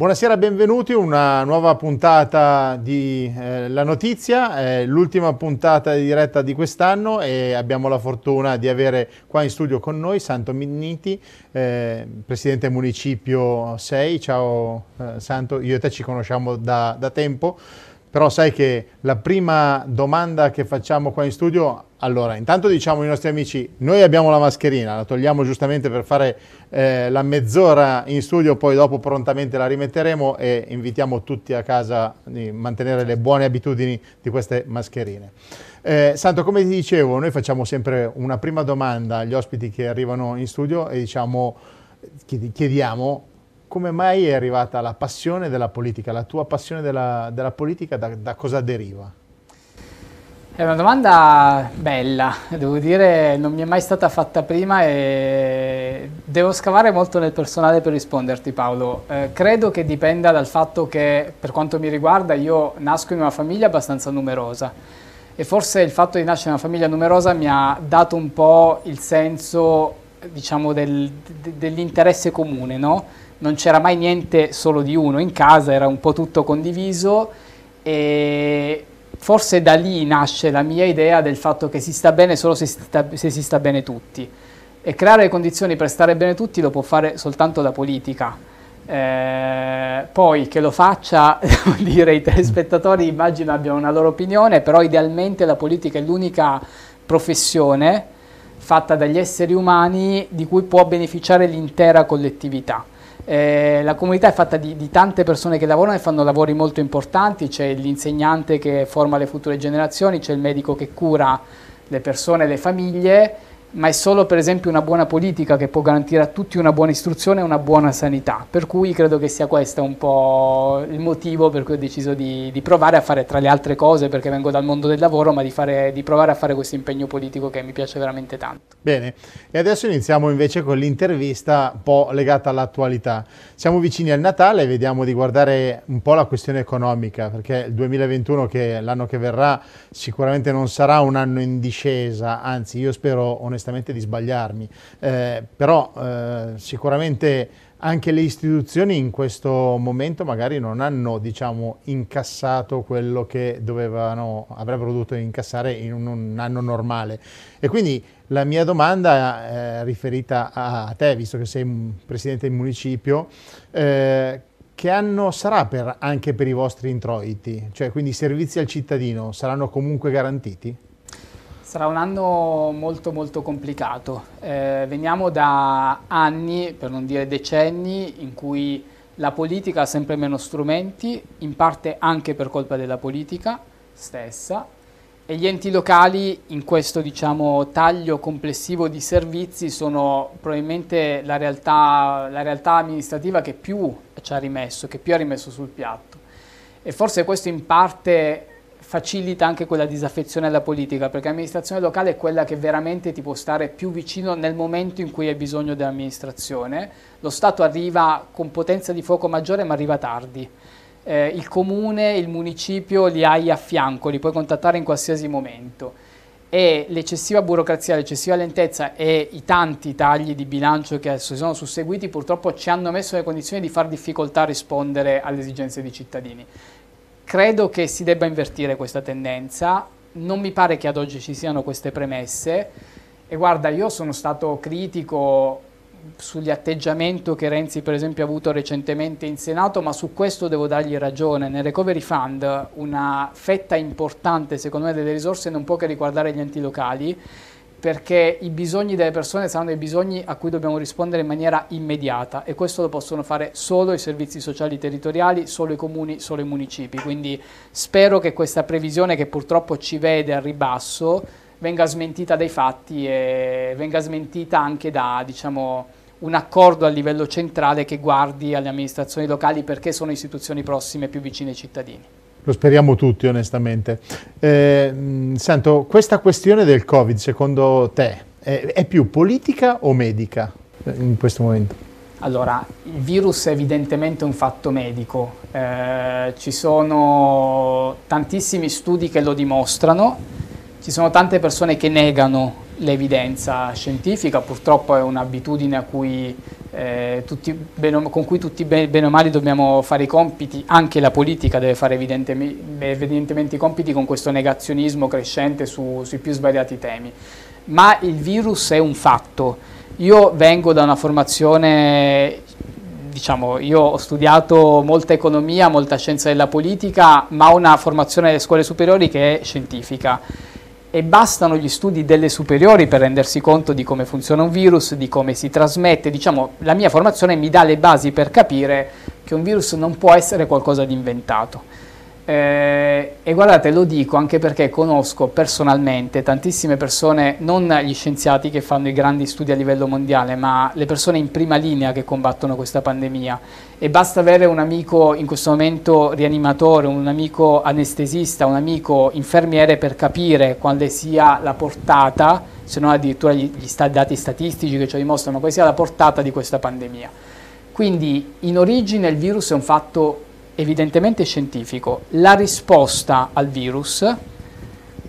Buonasera, benvenuti, una nuova puntata di eh, La Notizia, è l'ultima puntata di diretta di quest'anno e abbiamo la fortuna di avere qua in studio con noi Santo Minniti, eh, Presidente Municipio 6. Ciao eh, Santo, io e te ci conosciamo da, da tempo, però sai che la prima domanda che facciamo qua in studio allora, intanto diciamo ai nostri amici, noi abbiamo la mascherina, la togliamo giustamente per fare eh, la mezz'ora in studio, poi dopo prontamente la rimetteremo e invitiamo tutti a casa di mantenere le buone abitudini di queste mascherine. Eh, Santo, come ti dicevo, noi facciamo sempre una prima domanda agli ospiti che arrivano in studio e diciamo, chiediamo come mai è arrivata la passione della politica, la tua passione della, della politica da, da cosa deriva? È una domanda bella, devo dire, non mi è mai stata fatta prima e devo scavare molto nel personale per risponderti Paolo. Eh, credo che dipenda dal fatto che, per quanto mi riguarda, io nasco in una famiglia abbastanza numerosa e forse il fatto di nascere in una famiglia numerosa mi ha dato un po' il senso, diciamo, del, de, dell'interesse comune, no? Non c'era mai niente solo di uno in casa, era un po' tutto condiviso e forse da lì nasce la mia idea del fatto che si sta bene solo se si sta, se si sta bene tutti e creare le condizioni per stare bene tutti lo può fare soltanto la politica. Eh, poi che lo faccia, dire, i telespettatori immagino abbiano una loro opinione, però idealmente la politica è l'unica professione fatta dagli esseri umani di cui può beneficiare l'intera collettività. Eh, la comunità è fatta di, di, tante persone che lavorano e fanno lavori molto importanti, c'è l'insegnante che forma le future generazioni, c'è il medico che cura le persone e le famiglie ma è solo per esempio una buona politica che può garantire a tutti una buona istruzione e una buona sanità, per cui credo che sia questo un po' il motivo per cui ho deciso di, di provare a fare tra le altre cose, perché vengo dal mondo del lavoro, ma di, fare, di provare a fare questo impegno politico che mi piace veramente tanto. Bene, e adesso iniziamo invece con l'intervista un po' legata all'attualità. Siamo vicini al Natale vediamo di guardare un po' la questione economica, perché il 2021, che è l'anno che verrà, sicuramente non sarà un anno in discesa, anzi io spero onestamente onestamente di sbagliarmi, eh, però eh, sicuramente anche le istituzioni in questo momento magari non hanno diciamo, incassato quello che dovevano, avrebbero dovuto incassare in un, un anno normale. E quindi la mia domanda è riferita a te, visto che sei presidente del municipio, eh, che anno sarà per, anche per i vostri introiti? Cioè, quindi i servizi al cittadino saranno comunque garantiti? Sarà un anno molto molto complicato. Eh, veniamo da anni, per non dire decenni, in cui la politica ha sempre meno strumenti, in parte anche per colpa della politica stessa, e gli enti locali in questo diciamo, taglio complessivo di servizi sono probabilmente la realtà, la realtà amministrativa che più ci ha rimesso, che più ha rimesso sul piatto. E forse questo in parte facilita anche quella disaffezione alla politica, perché l'amministrazione locale è quella che veramente ti può stare più vicino nel momento in cui hai bisogno dell'amministrazione. Lo Stato arriva con potenza di fuoco maggiore ma arriva tardi. Eh, il comune, il municipio li hai a fianco, li puoi contattare in qualsiasi momento e l'eccessiva burocrazia, l'eccessiva lentezza e i tanti tagli di bilancio che si sono susseguiti purtroppo ci hanno messo nelle condizioni di far difficoltà a rispondere alle esigenze dei cittadini. Credo che si debba invertire questa tendenza, non mi pare che ad oggi ci siano queste premesse. E guarda, io sono stato critico sugli atteggiamenti che Renzi per esempio ha avuto recentemente in Senato, ma su questo devo dargli ragione. Nel Recovery Fund una fetta importante secondo me delle risorse non può che riguardare gli enti locali perché i bisogni delle persone saranno dei bisogni a cui dobbiamo rispondere in maniera immediata e questo lo possono fare solo i servizi sociali territoriali, solo i comuni, solo i municipi. Quindi spero che questa previsione che purtroppo ci vede al ribasso venga smentita dai fatti e venga smentita anche da diciamo, un accordo a livello centrale che guardi alle amministrazioni locali perché sono istituzioni prossime più vicine ai cittadini. Lo speriamo tutti onestamente. Eh, sento, questa questione del Covid secondo te è, è più politica o medica in questo momento? Allora, il virus è evidentemente un fatto medico, eh, ci sono tantissimi studi che lo dimostrano, ci sono tante persone che negano l'evidenza scientifica, purtroppo è un'abitudine a cui eh, tutti, bene, con cui tutti bene o male dobbiamo fare i compiti, anche la politica deve fare evidentemente, evidentemente i compiti con questo negazionismo crescente su, sui più svariati temi. Ma il virus è un fatto. Io vengo da una formazione, diciamo, io ho studiato molta economia, molta scienza della politica, ma ho una formazione alle scuole superiori che è scientifica e bastano gli studi delle superiori per rendersi conto di come funziona un virus, di come si trasmette. Diciamo, la mia formazione mi dà le basi per capire che un virus non può essere qualcosa di inventato. Eh, e guardate, lo dico anche perché conosco personalmente tantissime persone, non gli scienziati che fanno i grandi studi a livello mondiale, ma le persone in prima linea che combattono questa pandemia. E basta avere un amico in questo momento rianimatore, un amico anestesista, un amico infermiere per capire quale sia la portata, se non addirittura gli, gli dati statistici che ci dimostrano, quale sia la portata di questa pandemia. Quindi in origine il virus è un fatto evidentemente scientifico, la risposta al virus,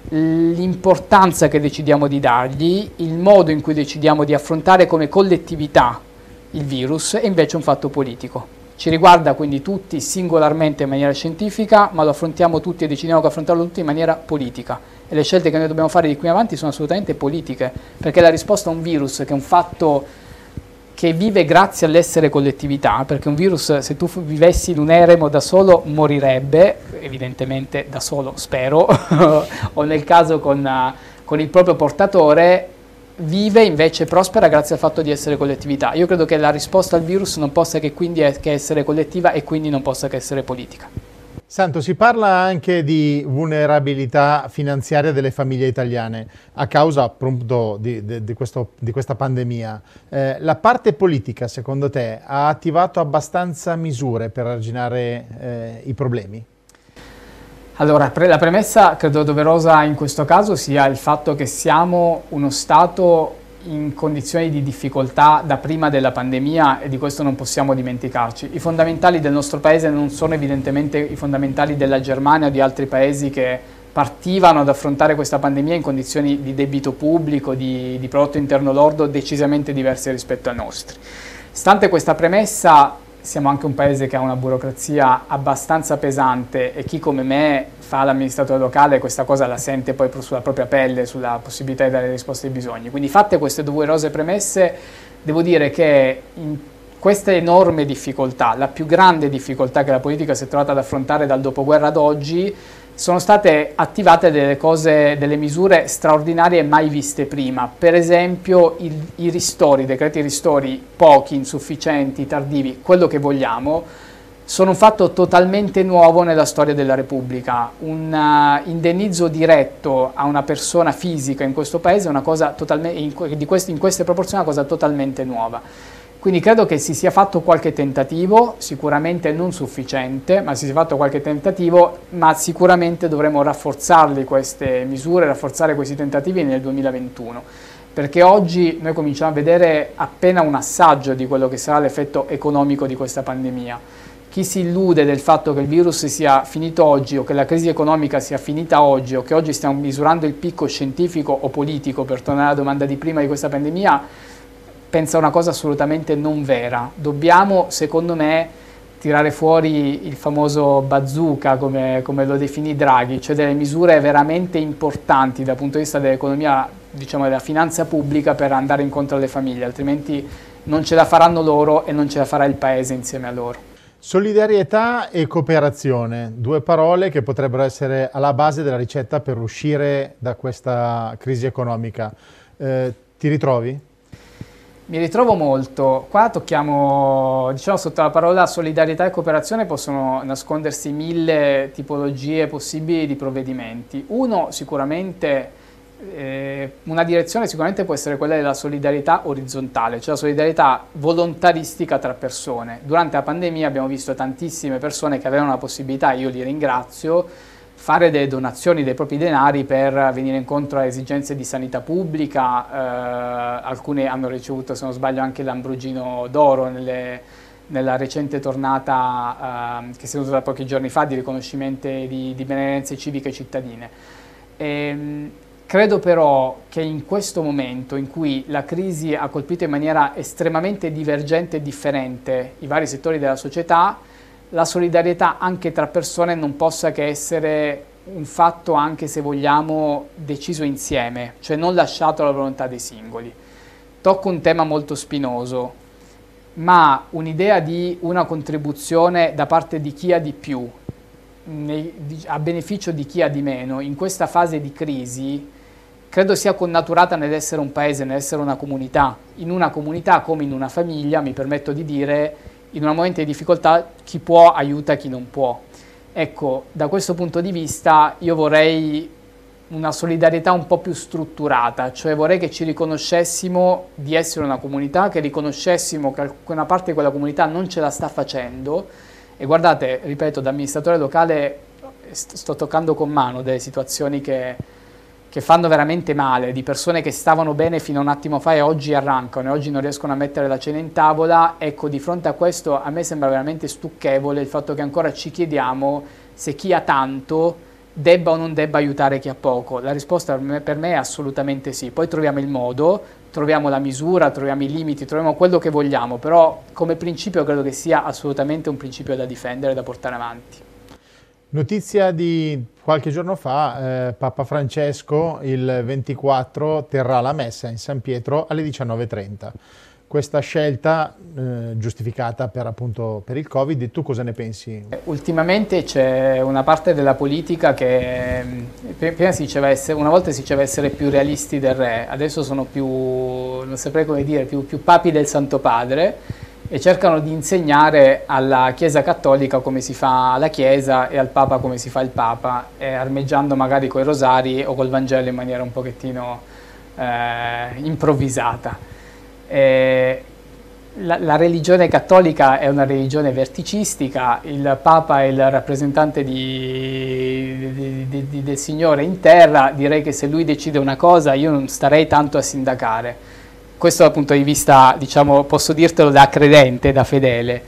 l'importanza che decidiamo di dargli, il modo in cui decidiamo di affrontare come collettività il virus è invece un fatto politico. Ci riguarda quindi tutti singolarmente in maniera scientifica, ma lo affrontiamo tutti e decidiamo che affrontarlo tutti in maniera politica. E le scelte che noi dobbiamo fare di qui in avanti sono assolutamente politiche, perché la risposta a un virus, che è un fatto che vive grazie all'essere collettività, perché un virus se tu vivessi in un eremo da solo morirebbe, evidentemente da solo spero, o nel caso con, uh, con il proprio portatore, vive invece prospera grazie al fatto di essere collettività. Io credo che la risposta al virus non possa che quindi che essere collettiva e quindi non possa che essere politica. Santo, si parla anche di vulnerabilità finanziaria delle famiglie italiane a causa appunto di, di, di, questo, di questa pandemia. Eh, la parte politica, secondo te, ha attivato abbastanza misure per arginare eh, i problemi? Allora, pre la premessa credo doverosa in questo caso sia il fatto che siamo uno Stato in condizioni di difficoltà da prima della pandemia e di questo non possiamo dimenticarci. I fondamentali del nostro paese non sono evidentemente i fondamentali della Germania o di altri paesi che partivano ad affrontare questa pandemia in condizioni di debito pubblico, di, di prodotto interno lordo decisamente diverse rispetto ai nostri. Stante questa premessa, siamo anche un paese che ha una burocrazia abbastanza pesante e chi come me fa l'amministratore locale questa cosa la sente poi sulla propria pelle, sulla possibilità di dare risposte ai bisogni. Quindi fatte queste doverose premesse, devo dire che in queste enormi difficoltà, la più grande difficoltà che la politica si è trovata ad affrontare dal dopoguerra ad oggi, sono state attivate delle, cose, delle misure straordinarie mai viste prima, per esempio il, i ristori, i decreti ristori pochi, insufficienti, tardivi, quello che vogliamo, sono un fatto totalmente nuovo nella storia della Repubblica. Un uh, indennizzo diretto a una persona fisica in questo paese è una cosa totalmente, in, in, queste, proporzioni è una cosa totalmente nuova. Quindi credo che si sia fatto qualche tentativo, sicuramente non sufficiente, ma si sia fatto qualche tentativo, ma sicuramente dovremo rafforzarle queste misure, rafforzare questi tentativi nel 2021 perché oggi noi cominciamo a vedere appena un assaggio di quello che sarà l'effetto economico di questa pandemia. Chi si illude del fatto che il virus sia finito oggi o che la crisi economica sia finita oggi o che oggi stiamo misurando il picco scientifico o politico, per tornare alla domanda di prima di questa pandemia, pensa una cosa assolutamente non vera. Dobbiamo, secondo me, tirare fuori il famoso bazooka, come, come, lo definì Draghi, cioè delle misure veramente importanti dal punto di vista dell'economia, diciamo della finanza pubblica per andare incontro alle famiglie, altrimenti non ce la faranno loro e non ce la farà il Paese insieme a loro. Solidarietà e cooperazione, due parole che potrebbero essere alla base della ricetta per uscire da questa crisi economica. Eh, ti ritrovi? Mi ritrovo molto. Qua tocchiamo, diciamo, sotto la parola solidarietà e cooperazione possono nascondersi mille tipologie possibili di provvedimenti. Uno sicuramente, eh, una direzione sicuramente può essere quella della solidarietà orizzontale, cioè la solidarietà volontaristica tra persone. Durante la pandemia abbiamo visto tantissime persone che avevano la possibilità, io li ringrazio, fare delle donazioni dei propri denari per venire incontro a esigenze di sanità pubblica, eh, alcune hanno ricevuto se non sbaglio anche l'Ambrugino d'Oro nella recente tornata eh, che si è tenuta pochi giorni fa di riconoscimento di, di benevolenze civiche cittadine. E, ehm, Credo però che in questo momento in cui la crisi ha colpito in maniera estremamente divergente e differente i vari settori della società, la solidarietà anche tra persone non possa che essere un fatto anche se vogliamo deciso insieme, cioè non lasciato alla volontà dei singoli. Tocco un tema molto spinoso, ma un'idea di una contribuzione da parte di chi ha di più, a beneficio di chi ha di meno, in questa fase di crisi, credo sia connaturata nell'essere un paese, nell'essere una comunità. In una comunità come in una famiglia, mi permetto di dire, in un momento di difficoltà chi può aiuta chi non può. Ecco, da questo punto di vista io vorrei una solidarietà un po' più strutturata, cioè vorrei che ci riconoscessimo di essere una comunità, che riconoscessimo che una parte di quella comunità non ce la sta facendo e guardate, ripeto, da amministratore locale sto toccando con mano delle situazioni che che fanno veramente male, di persone che stavano bene fino a un attimo fa e oggi arrancano e oggi non riescono a mettere la cena in tavola, ecco di fronte a questo a me sembra veramente stucchevole il fatto che ancora ci chiediamo se chi ha tanto debba o non debba aiutare chi ha poco. La risposta per me, è assolutamente sì, poi troviamo il modo, troviamo la misura, troviamo i limiti, troviamo quello che vogliamo, però come principio credo che sia assolutamente un principio da difendere, da portare avanti. Notizia di qualche giorno fa, eh, Papa Francesco il 24 terrà la messa in San Pietro alle 19.30. Questa scelta eh, giustificata per, appunto, per il Covid, tu cosa ne pensi? Ultimamente c'è una parte della politica che prima si diceva essere, una volta si diceva essere più realisti del re, adesso sono più, non saprei come dire, più, più papi del Santo Padre e cercano di insegnare alla Chiesa Cattolica come si fa la Chiesa e al Papa come si fa il Papa, armeggiando magari coi rosari o col Vangelo in maniera un pochettino eh, improvvisata. E la, la, religione cattolica è una religione verticistica, il Papa è il rappresentante di, di, di, del Signore in terra, direi che se lui decide una cosa io non starei tanto a sindacare questo dal punto di vista, diciamo, posso dirtelo da credente, da fedele.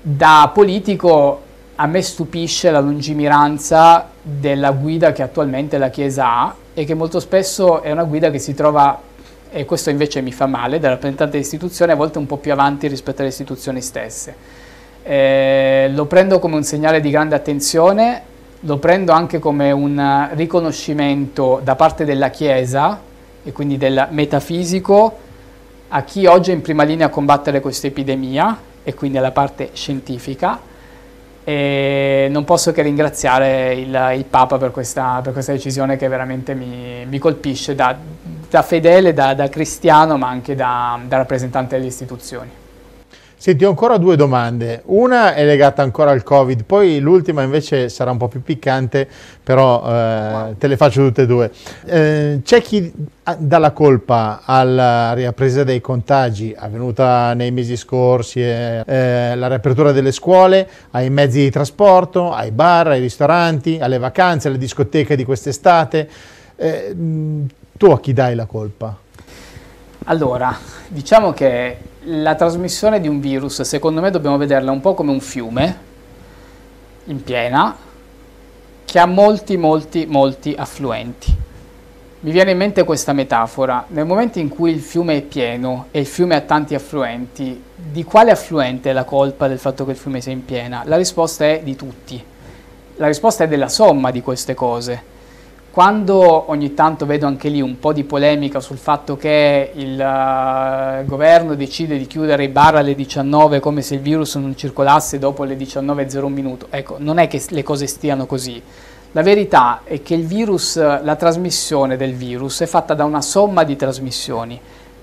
Da politico a me stupisce la lungimiranza della guida che attualmente la Chiesa ha e che molto spesso è una guida che si trova, e questo invece mi fa male, da rappresentante dell'istituzione a volte un po' più avanti rispetto alle istituzioni stesse. Eh, lo prendo come un segnale di grande attenzione, lo prendo anche come un riconoscimento da parte della Chiesa e quindi del metafisico a chi oggi è in prima linea a combattere questa epidemia e quindi alla parte scientifica e non posso che ringraziare il, il Papa per questa, per questa, decisione che veramente mi, mi colpisce da, da fedele, da, da, cristiano ma anche da, da rappresentante delle istituzioni. Senti, ho ancora due domande. Una è legata ancora al Covid, poi l'ultima invece sarà un po' più piccante, però eh, wow. te le faccio tutte e due. Eh, c'è chi dà la colpa alla ripresa dei contagi avvenuta nei mesi scorsi, eh, eh, la riapertura delle scuole, ai mezzi di trasporto, ai bar, ai ristoranti, alle vacanze, alle discoteche di quest'estate. Eh, tu a chi dai la colpa? Allora, diciamo che la trasmissione di un virus, secondo me, dobbiamo vederla un po' come un fiume in piena che ha molti, molti, molti affluenti. Mi viene in mente questa metafora. Nel momento in cui il fiume è pieno e il fiume ha tanti affluenti, di quale affluente è la colpa del fatto che il fiume sia in piena? La risposta è di tutti. La risposta è della somma di queste cose. Quando ogni tanto vedo anche lì un po' di polemica sul fatto che il uh, governo decide di chiudere i bar alle 19 come se il virus non circolasse dopo le 19.01 minuto, ecco, non è che le cose stiano così. La verità è che virus, la trasmissione del virus è fatta da una somma di trasmissioni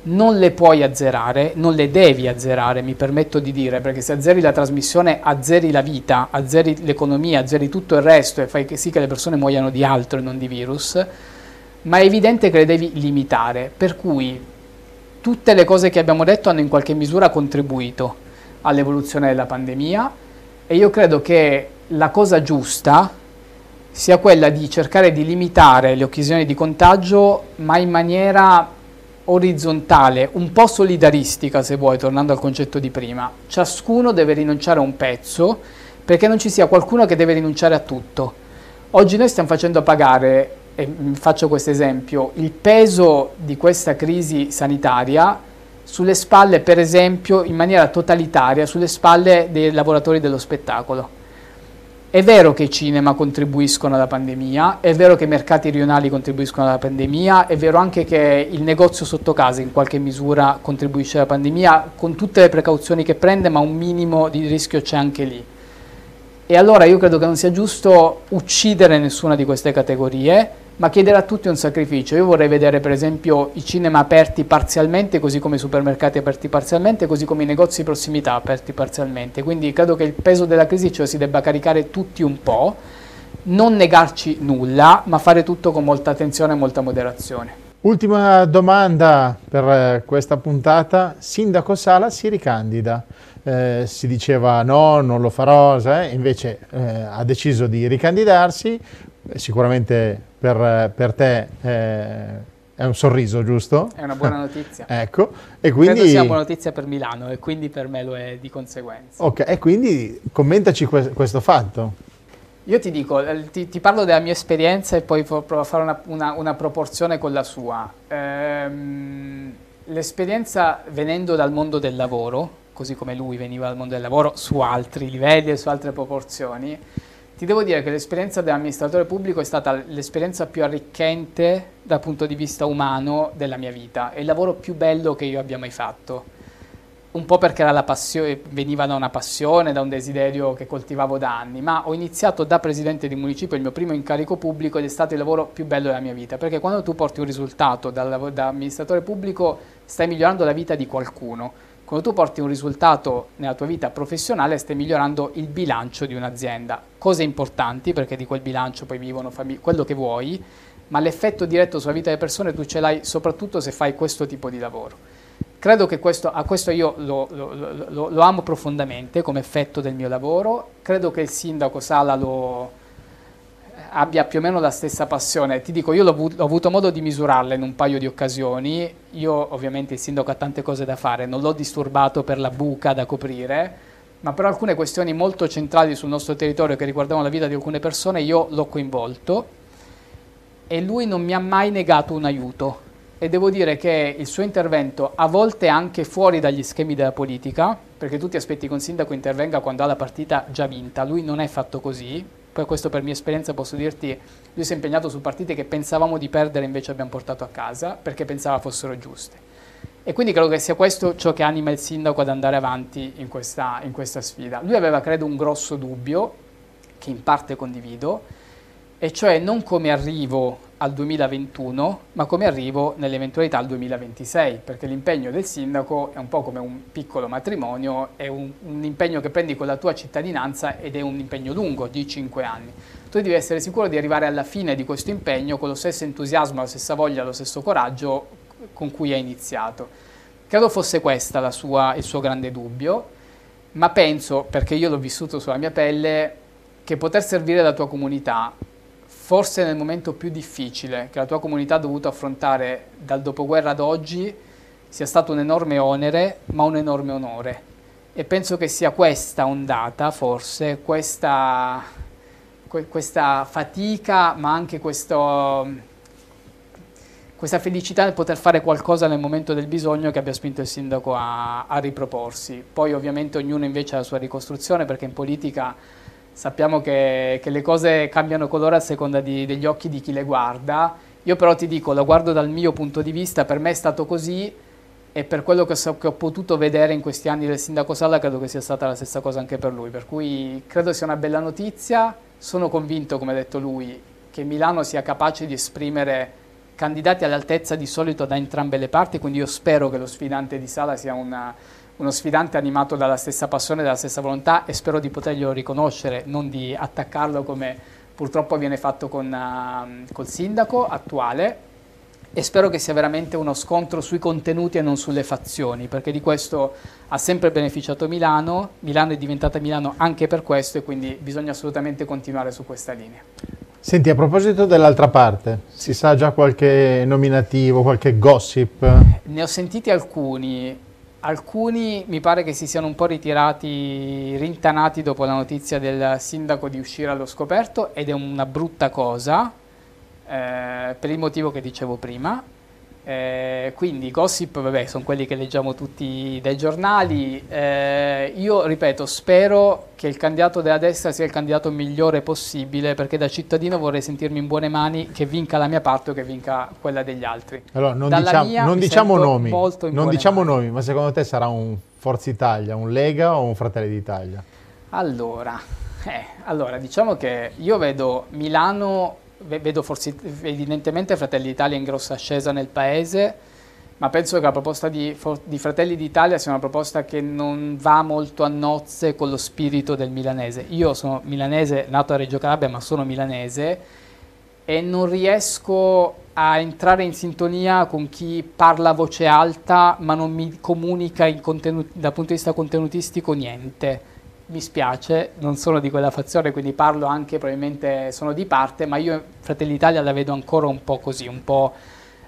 non le puoi azzerare, non le devi azzerare, mi permetto di dire, perché se azzeri la trasmissione, azzeri la vita, azzeri l'economia, azzeri tutto il resto e fai sì che le persone muoiano di altro e non di virus, ma è evidente che le devi limitare, per cui tutte le cose che abbiamo detto hanno in qualche misura contribuito all'evoluzione della pandemia e io credo che la cosa giusta sia quella di cercare di limitare le occasioni di contagio, ma in maniera orizzontale, un po' solidaristica se vuoi, tornando al concetto di prima. Ciascuno deve rinunciare a un pezzo perché non ci sia qualcuno che deve rinunciare a tutto. Oggi noi stiamo facendo pagare e faccio questo esempio, il peso di questa crisi sanitaria sulle spalle, per esempio, in maniera totalitaria, sulle spalle dei lavoratori dello spettacolo. È vero che i cinema contribuiscono alla pandemia, è vero che i mercati rionali contribuiscono alla pandemia, è vero anche che il negozio sotto casa in qualche misura contribuisce alla pandemia, con tutte le precauzioni che prende, ma un minimo di rischio c'è anche lì. E allora io credo che non sia giusto uccidere nessuna di queste categorie, ma chiedere a tutti un sacrificio. Io vorrei vedere per esempio i cinema aperti parzialmente, così come i supermercati aperti parzialmente, così come i negozi di prossimità aperti parzialmente. Quindi credo che il peso della crisi lo si debba caricare tutti un po', non negarci nulla, ma fare tutto con molta attenzione e molta moderazione. Ultima domanda per eh, questa puntata. Sindaco Sala si ricandida. Eh, si diceva no, non lo farò, eh, invece eh, ha deciso di ricandidarsi sicuramente per, per te eh, è un sorriso, giusto? È una buona notizia. ecco, e quindi... Credo sia una buona notizia per Milano e quindi per me lo è di conseguenza. Ok, e quindi commentaci que questo fatto. Io ti dico, eh, ti, ti, parlo della mia esperienza e poi provo a fare una, una, una proporzione con la sua. Ehm, l'esperienza venendo dal mondo del lavoro, così come lui veniva dal mondo del lavoro su altri livelli e su altre proporzioni, ti devo dire che l'esperienza dell'amministratore pubblico è stata l'esperienza più arricchente dal punto di vista umano della mia vita, è il lavoro più bello che io abbia mai fatto. Un po' perché veniva da una passione, da un desiderio che coltivavo da anni, ma ho iniziato da presidente di municipio, il mio primo incarico pubblico, ed è stato il lavoro più bello della mia vita, perché quando tu porti un risultato da, da amministratore pubblico stai migliorando la vita di qualcuno quando tu porti un risultato nella tua vita professionale stai migliorando il bilancio di un'azienda. Cose importanti perché di quel bilancio poi vivono quello che vuoi, ma l'effetto diretto sulla vita delle persone tu ce l'hai soprattutto se fai questo tipo di lavoro. Credo che questo, a questo io lo, lo, lo, lo, amo profondamente come effetto del mio lavoro, credo che il sindaco Sala lo, abbia più o meno la stessa passione. Ti dico, io ho avuto modo di misurarla in un paio di occasioni. Io ovviamente il sindaco ha tante cose da fare, non l'ho disturbato per la buca da coprire, ma per alcune questioni molto centrali sul nostro territorio che riguardavano la vita di alcune persone io l'ho coinvolto e lui non mi ha mai negato un aiuto. E devo dire che il suo intervento, a volte anche fuori dagli schemi della politica, perché tu ti aspetti che un sindaco intervenga quando ha la partita già vinta, lui non è fatto così, poi questo per mia esperienza posso dirti, lui si è impegnato su partite che pensavamo di perdere invece abbiamo portato a casa perché pensava fossero giuste. E quindi credo che sia questo ciò che anima il sindaco ad andare avanti in questa, in questa sfida. Lui aveva, credo, un grosso dubbio, che in parte condivido, e cioè non come arrivo al 2021, ma come arrivo nell'eventualità al 2026, perché l'impegno del sindaco è un po' come un piccolo matrimonio, è un, un, impegno che prendi con la tua cittadinanza ed è un impegno lungo di 5 anni. Tu devi essere sicuro di arrivare alla fine di questo impegno con lo stesso entusiasmo, la stessa voglia, lo stesso coraggio con cui hai iniziato. Credo fosse questo il suo grande dubbio, ma penso, perché io l'ho vissuto sulla mia pelle, che poter servire la tua comunità forse nel momento più difficile che la tua comunità ha dovuto affrontare dal dopoguerra ad oggi sia stato un enorme onere, ma un enorme onore. E penso che sia questa ondata, forse, questa, questa fatica, ma anche questo, questa felicità nel poter fare qualcosa nel momento del bisogno che abbia spinto il sindaco a, a riproporsi. Poi ovviamente ognuno invece ha la sua ricostruzione, perché in politica sappiamo che, che, le cose cambiano colore a seconda di, degli occhi di chi le guarda. Io però ti dico, lo guardo dal mio punto di vista, per me è stato così e per quello che, so, che ho potuto vedere in questi anni del sindaco Salla credo che sia stata la stessa cosa anche per lui, per cui credo sia una bella notizia, sono convinto, come ha detto lui, che Milano sia capace di esprimere candidati all'altezza di solito da entrambe le parti, quindi io spero che lo sfidante di Sala sia una uno sfidante animato dalla stessa passione, dalla stessa volontà e spero di poterglielo riconoscere, non di attaccarlo come purtroppo viene fatto con, uh, col sindaco attuale e spero che sia veramente uno scontro sui contenuti e non sulle fazioni, perché di questo ha sempre beneficiato Milano, Milano è diventata Milano anche per questo e quindi bisogna assolutamente continuare su questa linea. Senti, a proposito dell'altra parte, si sa già qualche nominativo, qualche gossip? Ne ho sentiti alcuni, Alcuni mi pare che si siano un po' ritirati, rintanati dopo la notizia del sindaco di uscire allo scoperto ed è una brutta cosa. eh, per il motivo che dicevo prima. Eh, quindi i gossip, vabbè, sono quelli che leggiamo tutti dai giornali. Eh, io ripeto, spero che il candidato della destra sia il candidato migliore possibile, perché da cittadino vorrei sentirmi in buone mani che vinca la mia parte o che vinca quella degli altri. Allora, non, diciamo, non diciamo nomi, non diciamo nomi, ma secondo te sarà un Forza Italia, un Lega o un Fratelli d'Italia? Allora, eh, allora, diciamo che io vedo Milano vedo forse evidentemente Fratelli d'Italia in grossa ascesa nel paese, ma penso che la proposta di, di, Fratelli d'Italia sia una proposta che non va molto a nozze con lo spirito del milanese. Io sono milanese, nato a Reggio Calabria, ma sono milanese e non riesco a entrare in sintonia con chi parla a voce alta ma non mi comunica dal punto di vista contenutistico niente mi spiace, non sono di quella fazione, quindi parlo anche, probabilmente sono di parte, ma io Fratelli d'Italia la vedo ancora un po' così, un po'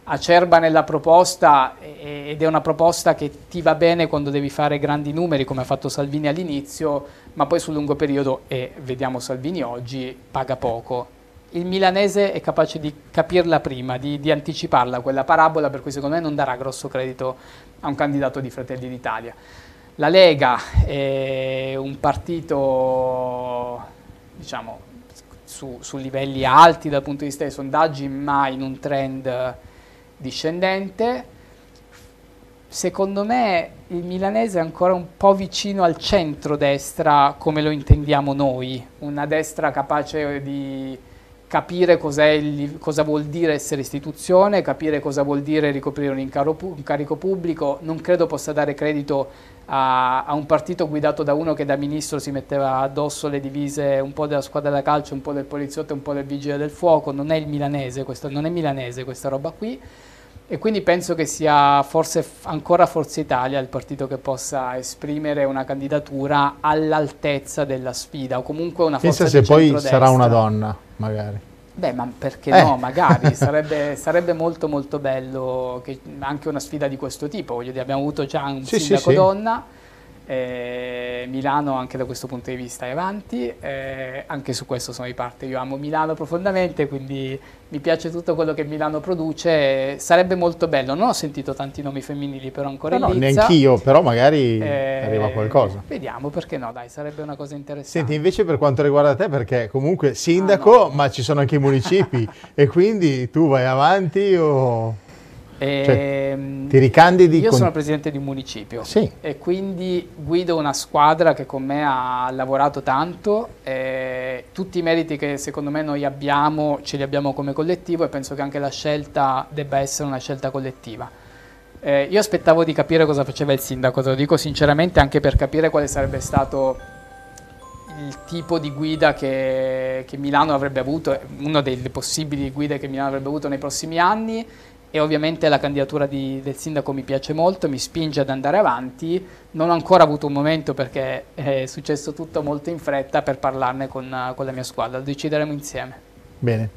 acerba nella proposta ed è una proposta che ti va bene quando devi fare grandi numeri come ha fatto Salvini all'inizio, ma poi sul lungo periodo, e vediamo Salvini oggi, paga poco. Il milanese è capace di capirla prima, di, di anticiparla, quella parabola, per cui secondo me non darà grosso credito a un candidato di Fratelli d'Italia. La Lega è un partito, diciamo, su, su, livelli alti dal punto di vista dei sondaggi, ma in un trend discendente. Secondo me il milanese è ancora un po' vicino al centro-destra come lo intendiamo noi, una destra capace di capire il, cosa vuol dire essere istituzione, capire cosa vuol dire ricoprire un, un carico pubblico. Non credo possa dare credito a, a, un partito guidato da uno che da ministro si metteva addosso le divise un po' della squadra da calcio, un po' del poliziotto e un po' del vigile del fuoco. Non è il milanese, questo, non è milanese questa roba qui. E quindi penso che sia forse ancora Forza Italia il partito che possa esprimere una candidatura all'altezza della sfida o comunque una forza Pensa se poi sarà una donna magari. Beh, ma perché eh. no? Magari sarebbe, sarebbe, molto molto bello che, anche una sfida di questo tipo. Voglio dire, abbiamo avuto già un sì, sindaco sì, donna. Sì eh, Milano anche da questo punto di vista è avanti, eh, anche su questo sono di parte, io amo Milano profondamente, quindi mi piace tutto quello che Milano produce, sarebbe molto bello, non ho sentito tanti nomi femminili però ancora no, in no, neanche io, però magari eh, arriva qualcosa. Vediamo, perché no, dai, sarebbe una cosa interessante. Senti, invece per quanto riguarda te, perché comunque sindaco, ah, no. ma ci sono anche i municipi, e quindi tu vai avanti o... Cioè, ehm, ti ricandidi? Io con... sono presidente di un municipio sì. e quindi guido una squadra che con me ha lavorato tanto. tutti i meriti che secondo me noi abbiamo ce li abbiamo come collettivo e penso che anche la scelta debba essere una scelta collettiva. Eh, io aspettavo di capire cosa faceva il sindaco, te lo dico sinceramente, anche per capire quale sarebbe stato il tipo di guida che, che Milano avrebbe avuto, una delle possibili guide che Milano avrebbe avuto nei prossimi anni e ovviamente la candidatura di, del sindaco mi piace molto, mi spinge ad andare avanti. Non ho ancora avuto un momento perché è successo tutto molto in fretta per parlarne con, con la mia squadra, lo decideremo insieme. Bene.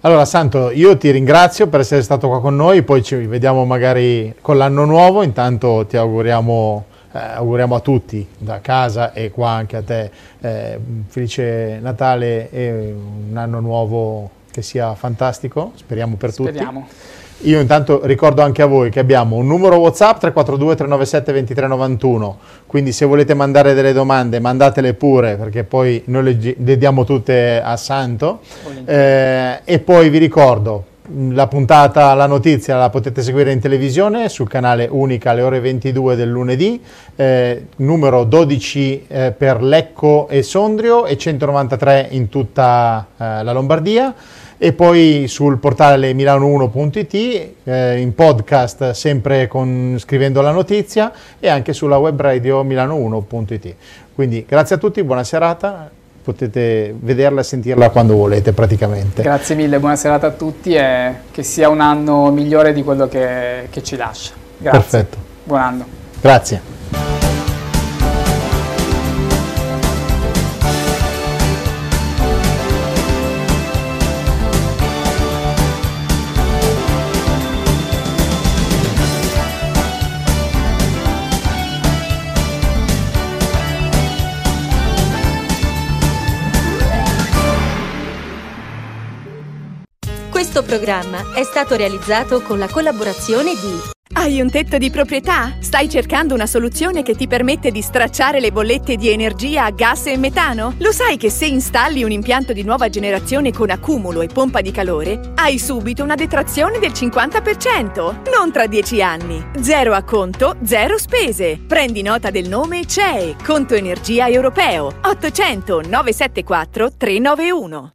Allora Santo, io ti ringrazio per essere stato qua con noi, poi ci vediamo magari con l'anno nuovo, intanto ti auguriamo, eh, auguriamo a tutti da casa e qua anche a te eh, un felice Natale e un anno nuovo che sia fantastico, speriamo per speriamo. tutti. Io intanto ricordo anche a voi che abbiamo un numero WhatsApp 342 397 2391, quindi se volete mandare delle domande mandatele pure perché poi noi le, diamo tutte a Santo. Eh, e poi vi ricordo la puntata, la notizia la potete seguire in televisione sul canale Unica alle ore 22 del lunedì, eh, numero 12 eh, per Lecco e Sondrio e 193 in tutta eh, la Lombardia e poi sul portale milano1.it, eh, in podcast sempre con, scrivendo la notizia e anche sulla web radio milano1.it. Quindi grazie a tutti, buona serata, potete vederla e sentirla quando volete praticamente. Grazie mille, buona serata a tutti e che sia un anno migliore di quello che, che ci lascia. Grazie. Perfetto. Buon anno. Grazie. Programma è stato realizzato con la collaborazione di hai un tetto di proprietà? Stai cercando una soluzione che ti permette di stracciare le bollette di energia a gas e metano? Lo sai che se installi un impianto di nuova generazione con accumulo e pompa di calore, hai subito una detrazione del 50%, non tra 10 anni. Zero acconto, zero spese. Prendi nota del nome CEE, Conto Energia Europeo, 800 974 391.